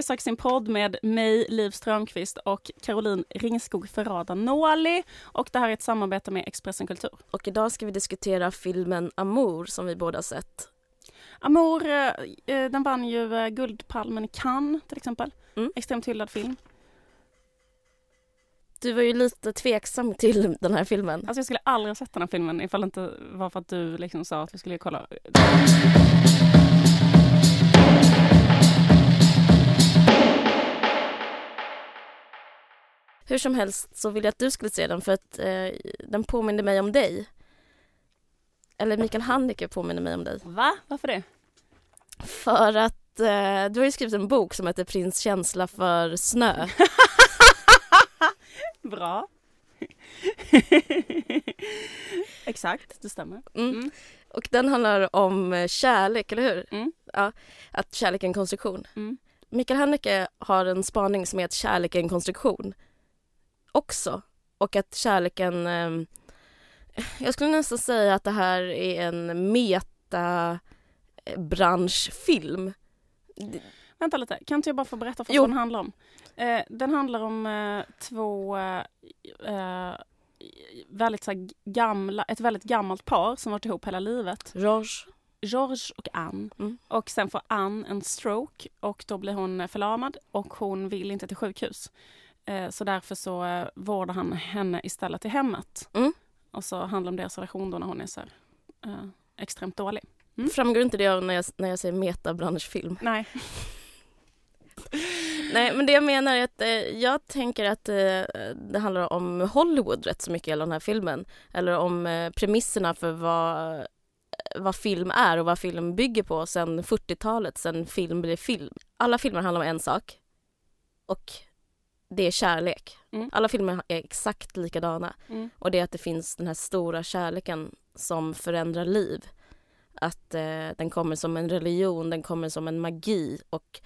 söker sin podd med mig, Liv Strömqvist och Caroline Ringskog Ferrada Nåli. Och det här är ett samarbete med Expressen Kultur. Och idag ska vi diskutera filmen Amour som vi båda sett. Amour, eh, eh, den vann ju eh, Guldpalmen i Cannes till exempel. Mm. Extremt hyllad film. Du var ju lite tveksam till den här filmen. Alltså jag skulle aldrig ha sett den här filmen ifall det inte var för att du liksom sa att vi skulle kolla. Hur som helst så ville jag att du skulle se den för att eh, den påminner mig om dig. Eller Mikael Handike påminner mig om dig. Va? Varför det? För att eh, du har ju skrivit en bok som heter Prins känsla för snö. Bra. Exakt, det stämmer. Mm. Mm. Och den handlar om eh, kärlek, eller hur? Mm. Ja, att kärlek är en konstruktion. Mm. Mikael Handike har en spaning som är att kärlek är en konstruktion också. Och att kärleken... Eh, jag skulle nästan säga att det här är en meta-branschfilm. Vänta lite, kan inte jag bara få berätta för vad den handlar om? Eh, den handlar om eh, två eh, eh, väldigt så gamla, ett väldigt gammalt par som varit ihop hela livet. George. George och Anne. Mm. Och sen får Anne en stroke och då blir hon förlamad och hon vill inte till sjukhus. Eh, så därför så eh, vårdar han henne istället i hemmet. Mm. Och så handlar det om deras relation då när hon är så här, eh, extremt dålig. Mm. Framgår inte det när jag, när jag säger metabranschfilm? Nej. Nej, men det jag menar är att eh, jag tänker att eh, det handlar om Hollywood rätt så mycket i hela den här filmen. Eller om eh, premisserna för vad, vad film är och vad film bygger på sen 40-talet, sen film blev film. Alla filmer handlar om en sak och det är kärlek. Mm. Alla filmer är exakt likadana Mm. och det är att det finns den här stora kärleken som förändrar liv. Att eh, den kommer som en religion, den kommer som en magi och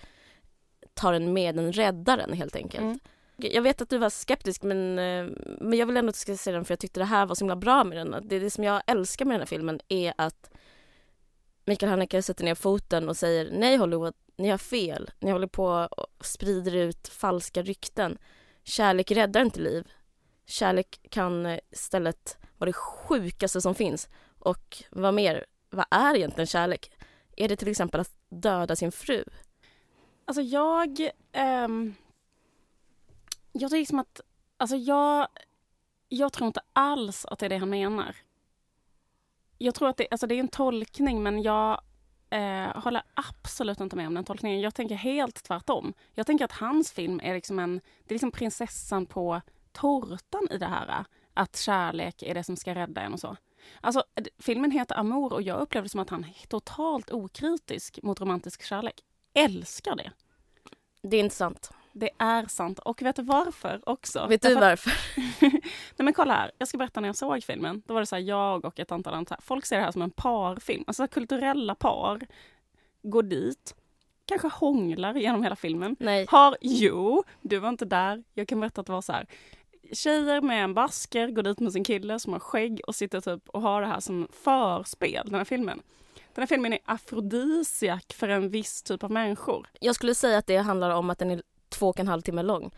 tar en med, den räddar den helt enkelt. Mm. Jag vet att du var skeptisk men, eh, men jag vill ändå att du ska se den för jag tyckte det här var så himla bra med den. Det, det som jag älskar med den här filmen är att Mikael Haneke sätter ner foten och säger nej Hollywood, ni har fel. Ni håller på och sprider ut falska rykten. Kärlek räddar inte liv. Kärlek kan eh, istället vara det sjukaste som finns. Och vad mer, vad är egentligen kärlek? Är det till exempel att döda sin fru? Alltså jag... ehm, jag tycker liksom att... Alltså jag... Jag tror inte alls att det är det han menar. Jag tror att det, alltså det är en tolkning men jag eh, håller absolut inte med om den tolkningen. Jag tänker helt tvärtom. Jag tänker att hans film är liksom en... Det är liksom prinsessan på tårtan i det här. Att kärlek är det som ska rädda en och så. Alltså, filmen heter Amour och jag upplevde som att han är totalt okritisk mot romantisk kärlek. Älskar det. Det är intressant. Det är sant. Och vet du varför också? Vet du Därför varför? Nej men kolla här, jag ska berätta när jag såg filmen. Då var det så här, jag och ett antal andra, folk ser det här som en parfilm. Alltså kulturella par går dit, kanske hånglar genom hela filmen. Nej. Har, jo, du var inte där. Jag kan berätta att det var så här. Tjejer med en basker går dit med sin kille som har skägg och sitter typ och har det här som förspel, den här filmen. Den här filmen är afrodisiak för en viss typ av människor. Jag skulle säga att det handlar om att den är två och en halv timme lång.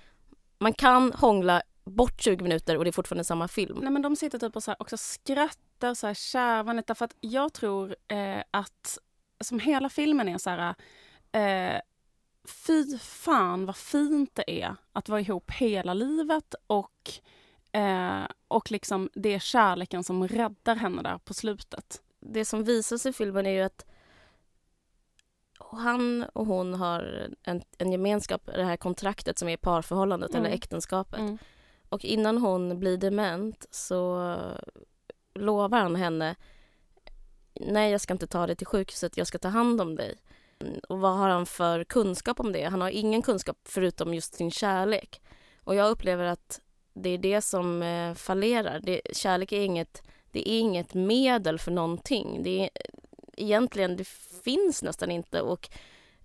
Man kan hångla bort 20 minuter och det är fortfarande samma film. Nej men de sitter typ och så här också skrattar så här kärvanligt därför att jag tror eh, att som hela filmen är så här eh, fy fan vad fint det är att vara ihop hela livet och eh, och liksom det är kärleken som räddar henne där på slutet. Det som visas i filmen är ju att han och hon har en, en gemenskap, det här kontraktet som är parförhållandet Mm. eller äktenskapet. Mm. Och innan hon blir dement så lovar han henne Nej, jag ska inte ta dig till sjukhuset, jag ska ta hand om dig. Och vad har han för kunskap om det? Han har ingen kunskap förutom just sin kärlek. Och jag upplever att det är det som eh, fallerar. Det, kärlek är inget, det är inget medel för någonting. Det är, egentligen, det finns nästan inte. Och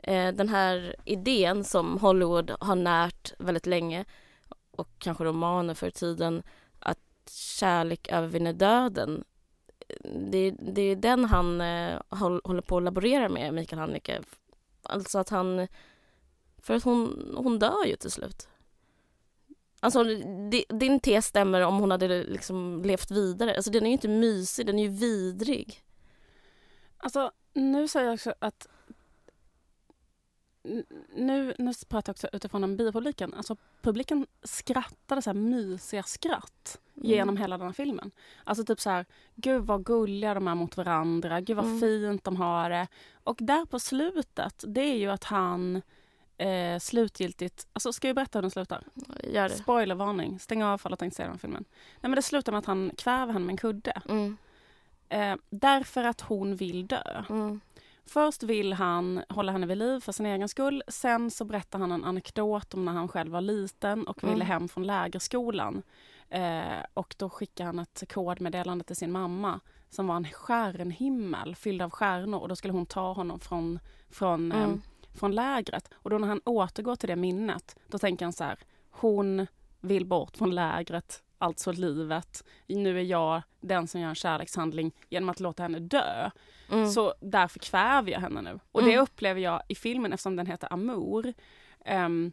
eh, den här idén som Hollywood har närt väldigt länge och kanske romaner för tiden att kärlek övervinner döden. Det, det är den han eh, håller på att laborera med, Mikael Haneke. Alltså att han För att hon, hon dör ju till slut. Alltså din tes stämmer om hon hade liksom levt vidare. Alltså den är ju inte mysig, den är ju vidrig. Alltså nu säger jag också att nu, nu pratar jag också utifrån den biopubliken. Alltså publiken skrattade så här mysiga skratt mm. genom hela den här filmen. Alltså typ så här, gud vad gulliga de är mot varandra, gud vad mm. fint de har det. Och där på slutet, det är ju att han eh, slutgiltigt, alltså ska jag berätta hur den slutar? Gör det. Spoilervarning, stäng av för alla tänkte se den filmen. Nej men det slutar med att han kväver henne med en kudde. Mm. Eh, därför att hon vill dö. Mm. Först vill han hålla henne vid liv för sin egen skull. Sen så berättar han en anekdot om när han själv var liten och ville mm. hem från lägerskolan. Eh, och då skickar han ett kodmeddelande till sin mamma som var en stjärnhimmel fylld av stjärnor och då skulle hon ta honom från, från, mm. eh, från lägret. Och då när han återgår till det minnet, då tänker han så här, hon vill bort från lägret, alltså livet. Nu är jag den som gör en kärlekshandling genom att låta henne dö. Mm. Så därför kväver jag henne nu. Och mm. det upplever jag i filmen eftersom den heter Amour. Um,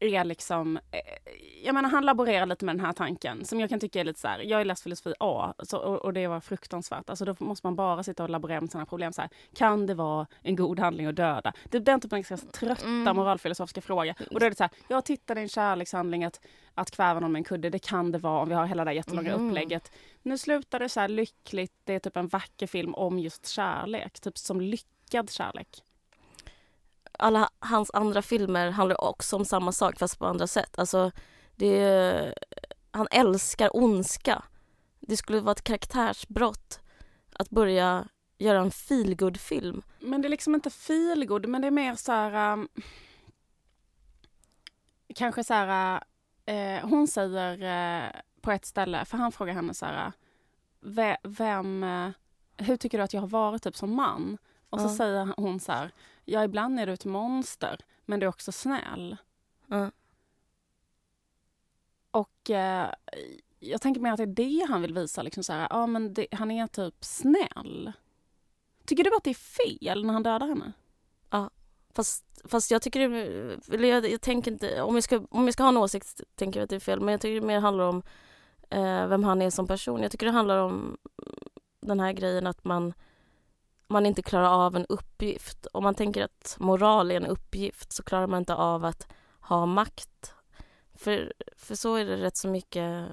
är liksom, eh, jag menar han laborerar lite med den här tanken som jag kan tycka är lite så här, jag är läst filosofi A så, och, och, det var fruktansvärt. Alltså då måste man bara sitta och laborera med sina problem så här, kan det vara en god handling att döda? Det är den typen av ganska trötta mm. moralfilosofiska fråga. Och då är det så här, jag tittade i en kärlekshandling att, att kväva någon med en kudde, det kan det vara om vi har hela det jättelånga mm. upplägget. Nu slutar det så här lyckligt, det är typ en vacker film om just kärlek, typ som lyckad kärlek alla hans andra filmer handlar också om samma sak fast på andra sätt. Alltså, det är, han älskar ondska. Det skulle vara ett karaktärsbrott att börja göra en feelgood film Men det är liksom inte feelgood men det är mer så här... Um, kanske så här... Uh, hon säger uh, på ett ställe, för han frågar henne så här... Vem... Uh, hur tycker du att jag har varit typ som man? Och så uh. säger hon så här ja ibland är du ett monster men du är också snäll. Och eh, jag tänker mer att det är det han vill visa. Liksom så här, ja, men det, han är typ snäll. Tycker du att det är fel när han dödar henne? Ja, fast, fast jag tycker det, eller jag, jag tänker inte, om jag, ska, om jag ska ha en åsikt tänker jag att det är fel, men jag tycker det mer handlar om eh, vem han är som person. Jag tycker det handlar om den här grejen att man man inte klarar av en uppgift. Om man tänker att moral är en uppgift så klarar man inte av att ha makt. För, för så är det rätt så mycket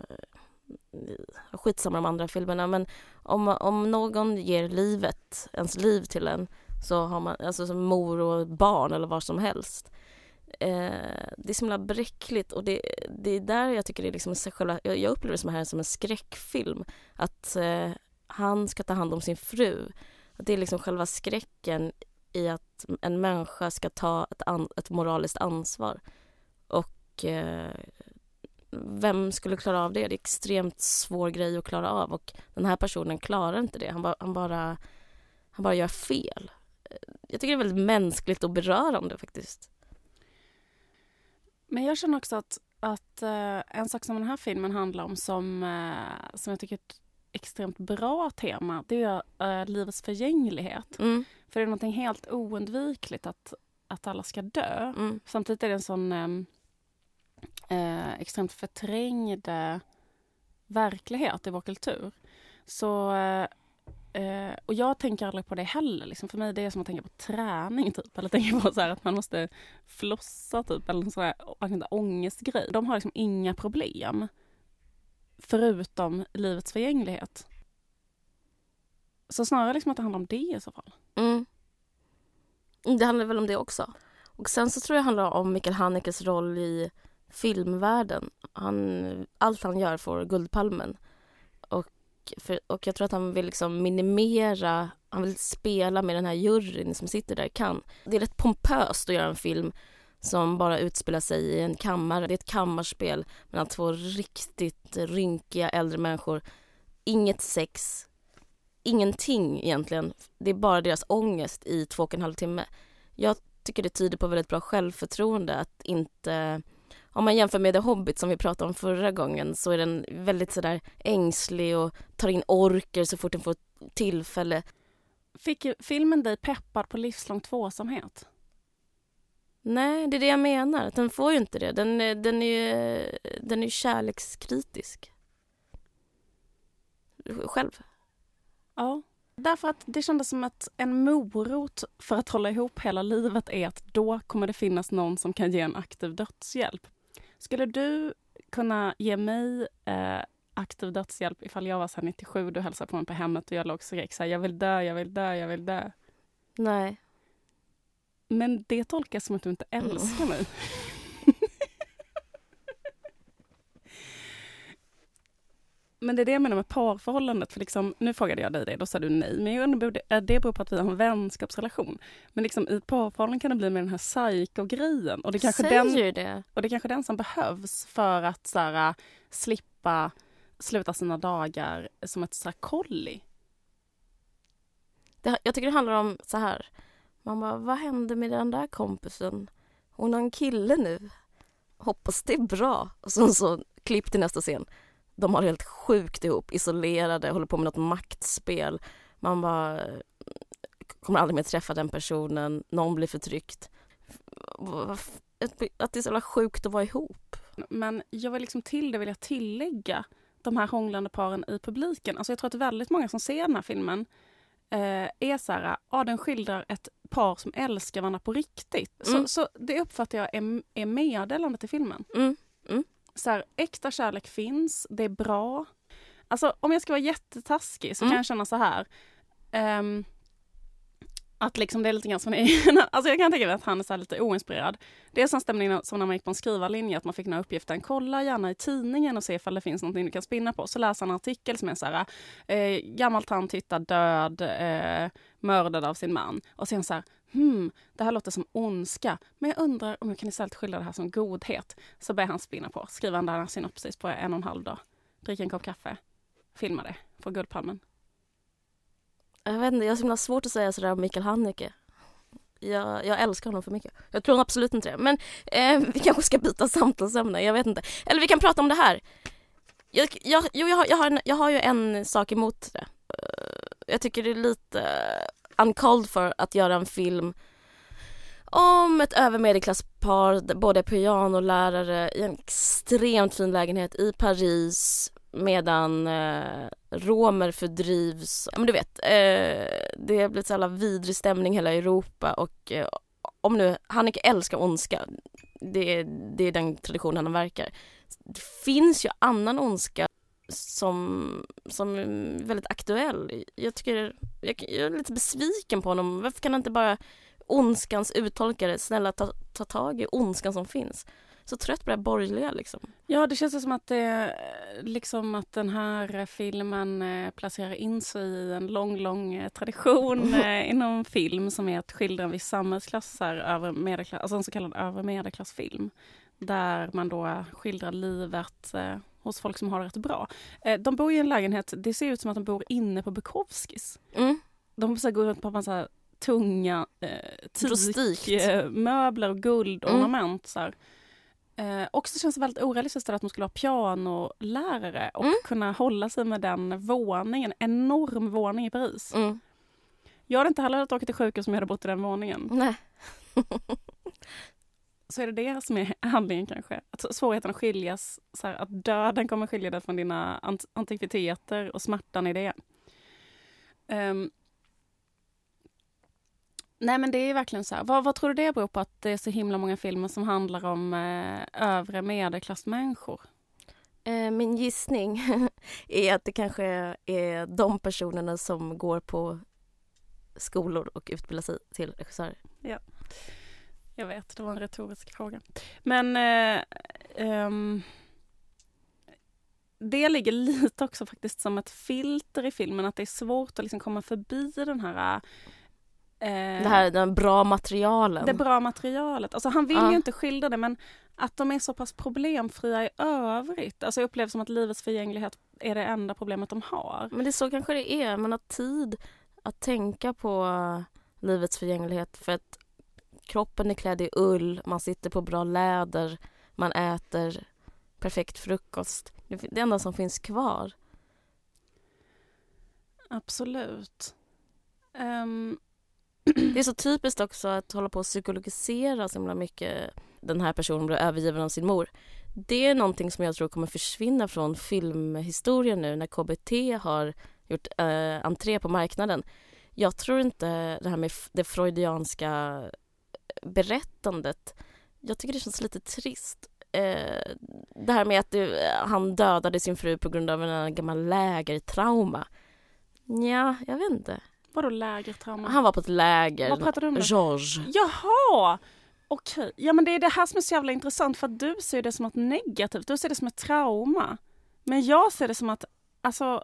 eh, skitsamma de andra filmerna men om, om någon ger livet, ens liv till en så har man, alltså som mor och barn eller vad som helst. Eh, det är så himla bräckligt och det, det är där jag tycker det är liksom själva, jag, jag upplever det som här som en skräckfilm. Att eh, han ska ta hand om sin fru. Att det är liksom själva skräcken i att en människa ska ta ett, an, ett moraliskt ansvar. Och eh, vem skulle klara av det? Det är en extremt svår grej att klara av och den här personen klarar inte det. Han, ba, han, bara, han bara gör fel. Jag tycker det är väldigt mänskligt och berörande faktiskt. Men jag känner också att, att uh, en sak som den här filmen handlar om som, uh, som jag tycker extremt bra tema, det är uh, livets förgänglighet. Mm. För det är någonting helt oundvikligt att, att alla ska dö. Mm. Samtidigt är det en sån eh, extremt förträngd verklighet i vår kultur. Så, eh, eh, och jag tänker aldrig på det heller. Liksom. För mig det är som att tänka på träning typ. Eller tänka på så att man måste flossa typ. Eller en sån här ångestgrej. De har liksom inga problem förutom livets förgänglighet. Så snarare liksom att det handlar om det i så fall. Mm. mm det handlar väl om det också. Och sen så tror jag det handlar om Mikael Hanekes roll i filmvärlden. Han, allt han gör får Guldpalmen. Och, för, och jag tror att han vill liksom minimera, han vill spela med den här juryn som sitter där kan. Det är rätt pompöst att göra en film som bara utspelar sig i en kammare. Det är ett kammarspel mellan två riktigt rynkiga äldre människor. Inget sex, ingenting egentligen. Det är bara deras ångest i två och en halv timme. Jag tycker det tyder på väldigt bra självförtroende att inte om man jämför med The Hobbit som vi pratade om förra gången så är den väldigt sådär ängslig och tar in orker så fort den får tillfälle. Fick filmen dig peppad på livslång tvåsamhet? Nej, det är det jag menar. Den får ju inte det. Den, är- den är ju den är kärlekskritisk. Själv. Ja. Därför att det kändes som att en morot för att hålla ihop hela livet är att då kommer det finnas någon som kan ge en aktiv dödshjälp. Skulle du kunna ge mig eh, aktiv dödshjälp ifall jag var så här 97 du hälsade på mig på hemmet och jag låg och skrek så här, jag vill dö, jag vill dö, jag vill dö. Nej. Men det tolkas som att du inte älskar mig. Men det är det jag menar med parförhållandet. För liksom, nu frågade jag dig det, då sa du nej. Men jag undrar, det, är det beror på att vi har en vänskapsrelation. Men liksom, i ett parförhållande kan det bli med den här psycho-grejen. Och, det kanske Säger den- det. och det är kanske den som behövs för att så här, slippa sluta sina dagar som ett så här, kolli. det. Jag tycker det handlar om så här. Man bara, vad hände med den där kompisen? Hon har en kille nu. Hoppas det är bra. Och sen så klipp till nästa scen. De har det helt sjukt ihop, isolerade, håller på med något maktspel. Man bara kommer aldrig mer träffa den personen, någon blir förtryckt. Att det är så jävla sjukt att vara ihop. Men jag vill liksom till det vilja tillägga de här hånglande paren i publiken. Alltså jag tror att väldigt många som ser den här filmen eh, är så här, ja den skildrar ett par som älskar varandra på riktigt. Mm. Så, så det uppfattar jag är, är meddelandet i filmen. Mm. Så här, äkta kärlek finns, det är bra. Alltså om jag ska vara jättetaskig så Mm. kan jag känna så här. ehm, att liksom det är lite grann som en Alltså jag kan tänka mig att han är så här lite oinspirerad. Det är sån stämning som när man gick på en skrivarlinje, att man fick några uppgifter. Kolla gärna i tidningen och se ifall det finns någonting du kan spinna på. Så läser han en artikel som är så här, eh, gammal tant hittar död, eh, mördad av sin man. Och sen så här, hmm, det här låter som ondska. Men jag undrar om jag kan istället skildra det här som godhet. Så börjar han spinna på, skriva en där synopsis på en och en halv dag. Dricka en kopp kaffe, filma det, få Guldpalmen. Jag vet inte, jag har så himla svårt att säga sådär om Mikael Haneke. Jag, jag älskar honom för mycket. Jag tror absolut inte det. Men eh, vi kanske ska byta samtalsämne, jag vet inte. Eller vi kan prata om det här. Jag, jag, jo, jag, har, jag, har, en- jag har ju en sak emot det. Eh, jag tycker det är lite uncalled för att göra en film om ett övermedelklasspar, både båda är pianolärare i en extremt fin lägenhet i Paris medan eh, romer fördrivs. Men du vet, eh, det har blivit så jävla vidrig stämning i hela Europa och eh, om nu Haneke älskar ondska, det är, det är den traditionen han verkar. Det finns ju annan ondska som, som är väldigt aktuell. Jag tycker, jag, jag är lite besviken på honom. Varför kan han inte bara ondskans uttolkare, snälla ta, ta tag i ondskan som finns. Så trött på det här borgerliga liksom. Ja, det känns som att, det, liksom att den här filmen eh, placerar in sig i en lång, lång eh, tradition eh, inom film som är att skildra en viss samhällsklass, här, över medelklass, alltså en så kallad övre medelklassfilm. Där man då skildrar livet hos folk som har det rätt bra. Eh, de bor i en lägenhet, det ser ut som att de bor inne på Bukowskis. Mm. De så här, går runt på massa tunga eh, teakmöbler och guldornament. Mm. Eh, också känns det väldigt orealistiskt att man skulle ha pianolärare och Mm. kunna hålla sig med den våningen, enorm våning i Paris. Mm. Jag hade inte heller velat åka till sjukhus om jag hade bott i den våningen. Nej. Så är det det som är handlingen kanske. Att svårigheten att skiljas, så här, att döden kommer skilja dig från dina ant- antikviteter och smärtan i det. Ehm, nej men det är verkligen så här. Vad, vad tror du det beror på att det är så himla många filmer som handlar om eh, övre medelklassmänniskor? Eh, min gissning är att det kanske är de personerna som går på skolor och utbildar sig till regissörer. Jag vet, det var en retorisk fråga. Men eh, ehm, det ligger lite också faktiskt som ett filter i filmen, att det är svårt att liksom komma förbi den här... Eh, Det här den bra materialen. det bra materialet. Alltså han vill Ja. ju inte skildra det men att de är så pass problemfria i övrigt. Alltså jag upplever som att livets förgänglighet är det enda problemet de har. Men det är så kanske det är. Man har tid att tänka på livets förgänglighet för att kroppen är klädd i ull, man sitter på bra läder, man äter perfekt frukost. Det är det enda som finns kvar. Absolut. Ehm, Det är så typiskt också att hålla på och psykologisera så himla mycket. Den här personen blir övergiven av sin mor. Det är någonting som jag tror kommer försvinna från filmhistorien nu när KBT har gjort eh, entré på marknaden. Jag tror inte det här med det freudianska berättandet. Jag tycker det känns lite trist. Eh, det här med att det, han dödade sin fru på grund av en gammal lägertrauma. Ja, jag vet inte. Vadå lägertrauma? Han var på ett läger. Vad pratar du om? då? George. Jaha! Okej, ja men det är det här som är så jävla intressant för att du ser det som något negativt, du ser det som ett trauma. Men jag ser det som att, alltså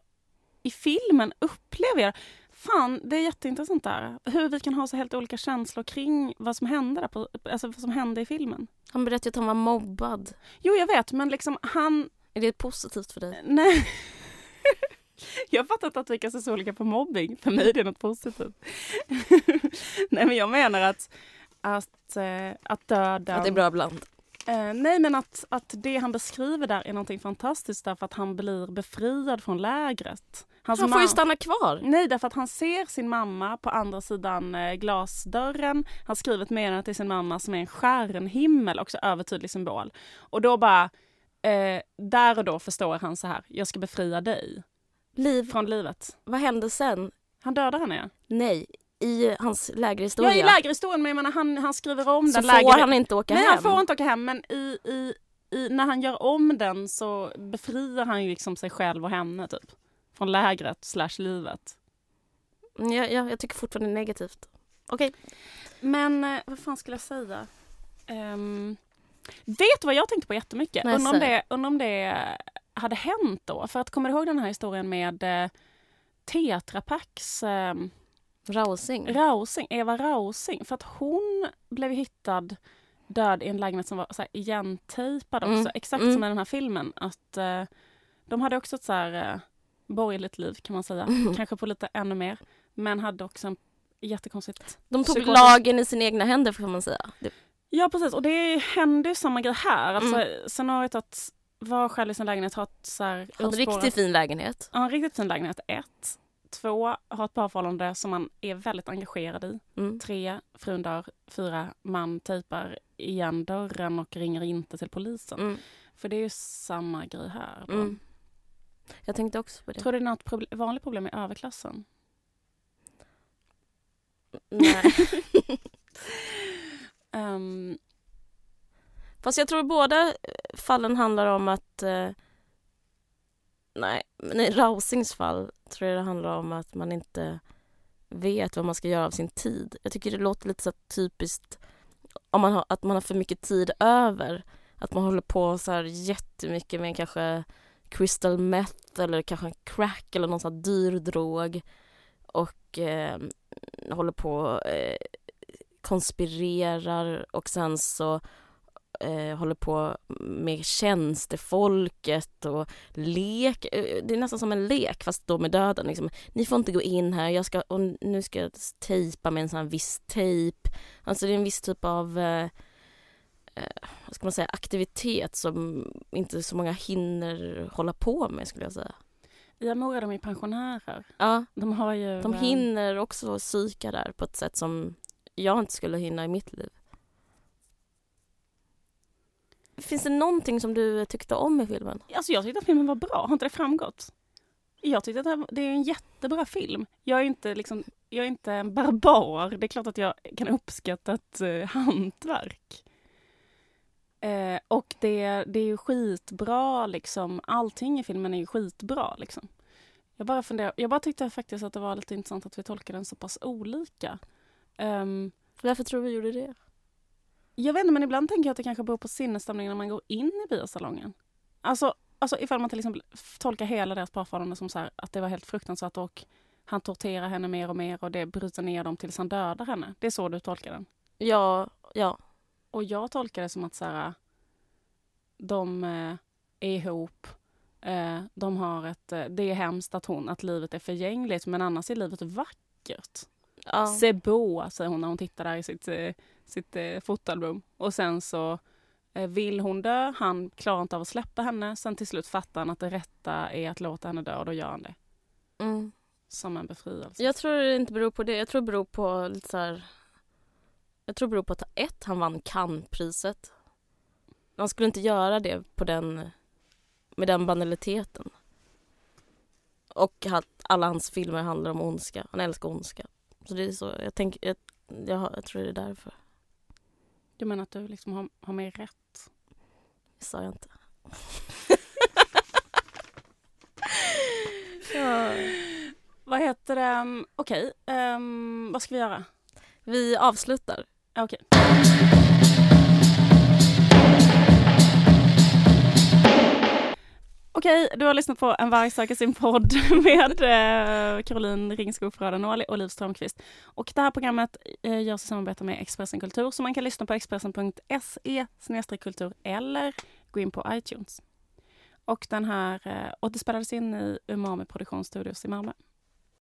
i filmen upplever jag, fan det är jätteintressant där, hur vi kan ha så helt olika känslor kring vad som hände där, på, alltså vad som hände i filmen. Han berättade att han var mobbad. Jo jag vet men liksom han, Är det positivt för dig? nej. Jag fattar att vi kan se så olika på mobbing. För mig är det något positivt. nej men jag menar att, att, eh, att döden... Att det är bra ibland? Eh, nej, men att, att det han beskriver där är någonting fantastiskt därför att han blir befriad från lägret. Hans Han får ju stanna kvar. Nej, därför att han ser sin mamma på andra sidan eh, glasdörren. Han skriver ett meddelande till sin mamma som är en stjärnhimmel, också övertydlig symbol. Och då bara, eh, där och då förstår han så här, jag ska befria dig Liv, från livet. vad hände sen? Han dödar henne ja. Nej, i hans Ja, lägerhistoria i lägerhistorien, men jag menar, han, han skriver om så den får läger... han inte åka Nej, hem. han får inte åka hem, men i, i, i, när han gör om den så befriar han ju liksom sig själv och henne typ. Från lägret slash livet. Mm, Ja, ja, jag tycker fortfarande negativt. Okej. Men eh, vad fan skulle jag säga? Um, vet du vad jag tänkte på jättemycket? Nej, Undrar om, det, undrar om det hade hänt då? För att kommer du ihåg den här historien med eh, Tetra Paks eh, Rausing. Rausing, Eva Rausing? För att hon blev hittad död i en lägenhet som var så här igentejpad också. Mm, Exakt mm. som i den här filmen. Att eh, De hade också ett så här eh, borgerligt liv kan man säga. Mm. Kanske på lite ännu mer. Men hade också en jättekonstigt De tog psykotisk- lagen i sina egna händer får man säga. Det, Ja precis och det hände ju samma grej här. Alltså Mm. scenariot att vara själv i sin lägenhet, ha ett så här en urspårat- riktigt fin lägenhet. Ja, en riktigt fin lägenhet, ett. Två, ha ett parförhållande som man är väldigt engagerad i. Mm. Tre, frun dör. Fyra, man tejpar igen dörren och ringer inte till polisen. Mm. För det är ju samma grej här. Då. Mm. Jag tänkte också på det. Tror du det är något proble- vanligt problem i överklassen? Nej. Ehm, Fast jag tror båda eh, fallen handlar om att... Eh, nej, men i Rausings fall tror jag det handlar om att man inte vet vad man ska göra av sin tid. Jag tycker det låter lite så typiskt om man har, att man har för mycket tid över. Att man håller på så här jättemycket med kanske crystal meth eller kanske crack eller någon sån här dyr drog och eh, håller på eh, konspirerar och sen så eh, håller på med tjänstefolket och lek. Eh, det är nästan som en lek fast då med döden. Liksom. Ni får inte gå in här, jag ska, och nu ska jag tejpa med en sån här viss tejp. Alltså det är en viss typ av eh, eh, vad ska man säga, aktivitet som inte så många hinner hålla på med skulle jag säga. I Amora de är pensionärer. Ja, De har ju... de eh, hinner också psyka där på ett sätt som jag inte skulle hinna i mitt liv. Finns det någonting som du tyckte om i filmen? Alltså jag tyckte att filmen var bra, har inte det framgått? Jag tyckte att det- är en jättebra film. Jag är inte liksom, jag är inte en barbar. Det är klart att jag kan uppskatta ett eh, hantverk. Eh, och det, det är ju skitbra liksom, allting i filmen är ju skitbra liksom. Jag bara funderar, jag bara tyckte faktiskt att det var lite intressant att vi tolkade den så pass olika. Ehm, Varför tror du vi gjorde det? jag vet inte, men ibland tänker jag att det kanske beror på sinnesstämningen när man går in i biosalongen. Alltså, alltså ifall man till exempel tolkar hela deras parförhållande som så här, att det var helt fruktansvärt och han torterar henne mer och mer och det bryter ner dem tills han dödar henne. Det är så du tolkar den. Ja, ja. Och jag tolkar det som att så här, de eh, är ihop. Eh, de har ett, eh, det är hemskt att hon, att livet är förgängligt men annars är livet vackert. ja. Beau, säger hon när hon tittar där i sitt, sitt fotoalbum. Och sen så vill hon dö, han klarar inte av att släppa henne. Sen till slut fattar han att det rätta är att låta henne dö och då gör han det. Mm. som en befrielse? Jag tror det inte beror på det. Jag tror det beror på lite så här... Jag tror det beror på att ett, han vann Cannes-priset. Man skulle inte göra det på den, med den banaliteten. Och att alla hans filmer handlar om ondska. Han älskar ondska. Så det är så, jag tänker, jag, jag, jag tror det är därför. Du menar att du liksom har, har mer rätt? Det sa jag inte. Ja. Vad heter det? Okej, ehm, vad ska vi göra? Vi avslutar. Okej. Okej, du har lyssnat på En varg söker sin podd med eh, Caroline Ringskog Frödenål och Liv Strömqvist. Och det här programmet eh, görs i samarbete med Expressen Kultur så man kan lyssna på expressen.se kultur eller gå in på iTunes. Och den här, eh, och det spelades in i Umami Produktionsstudios i Malmö.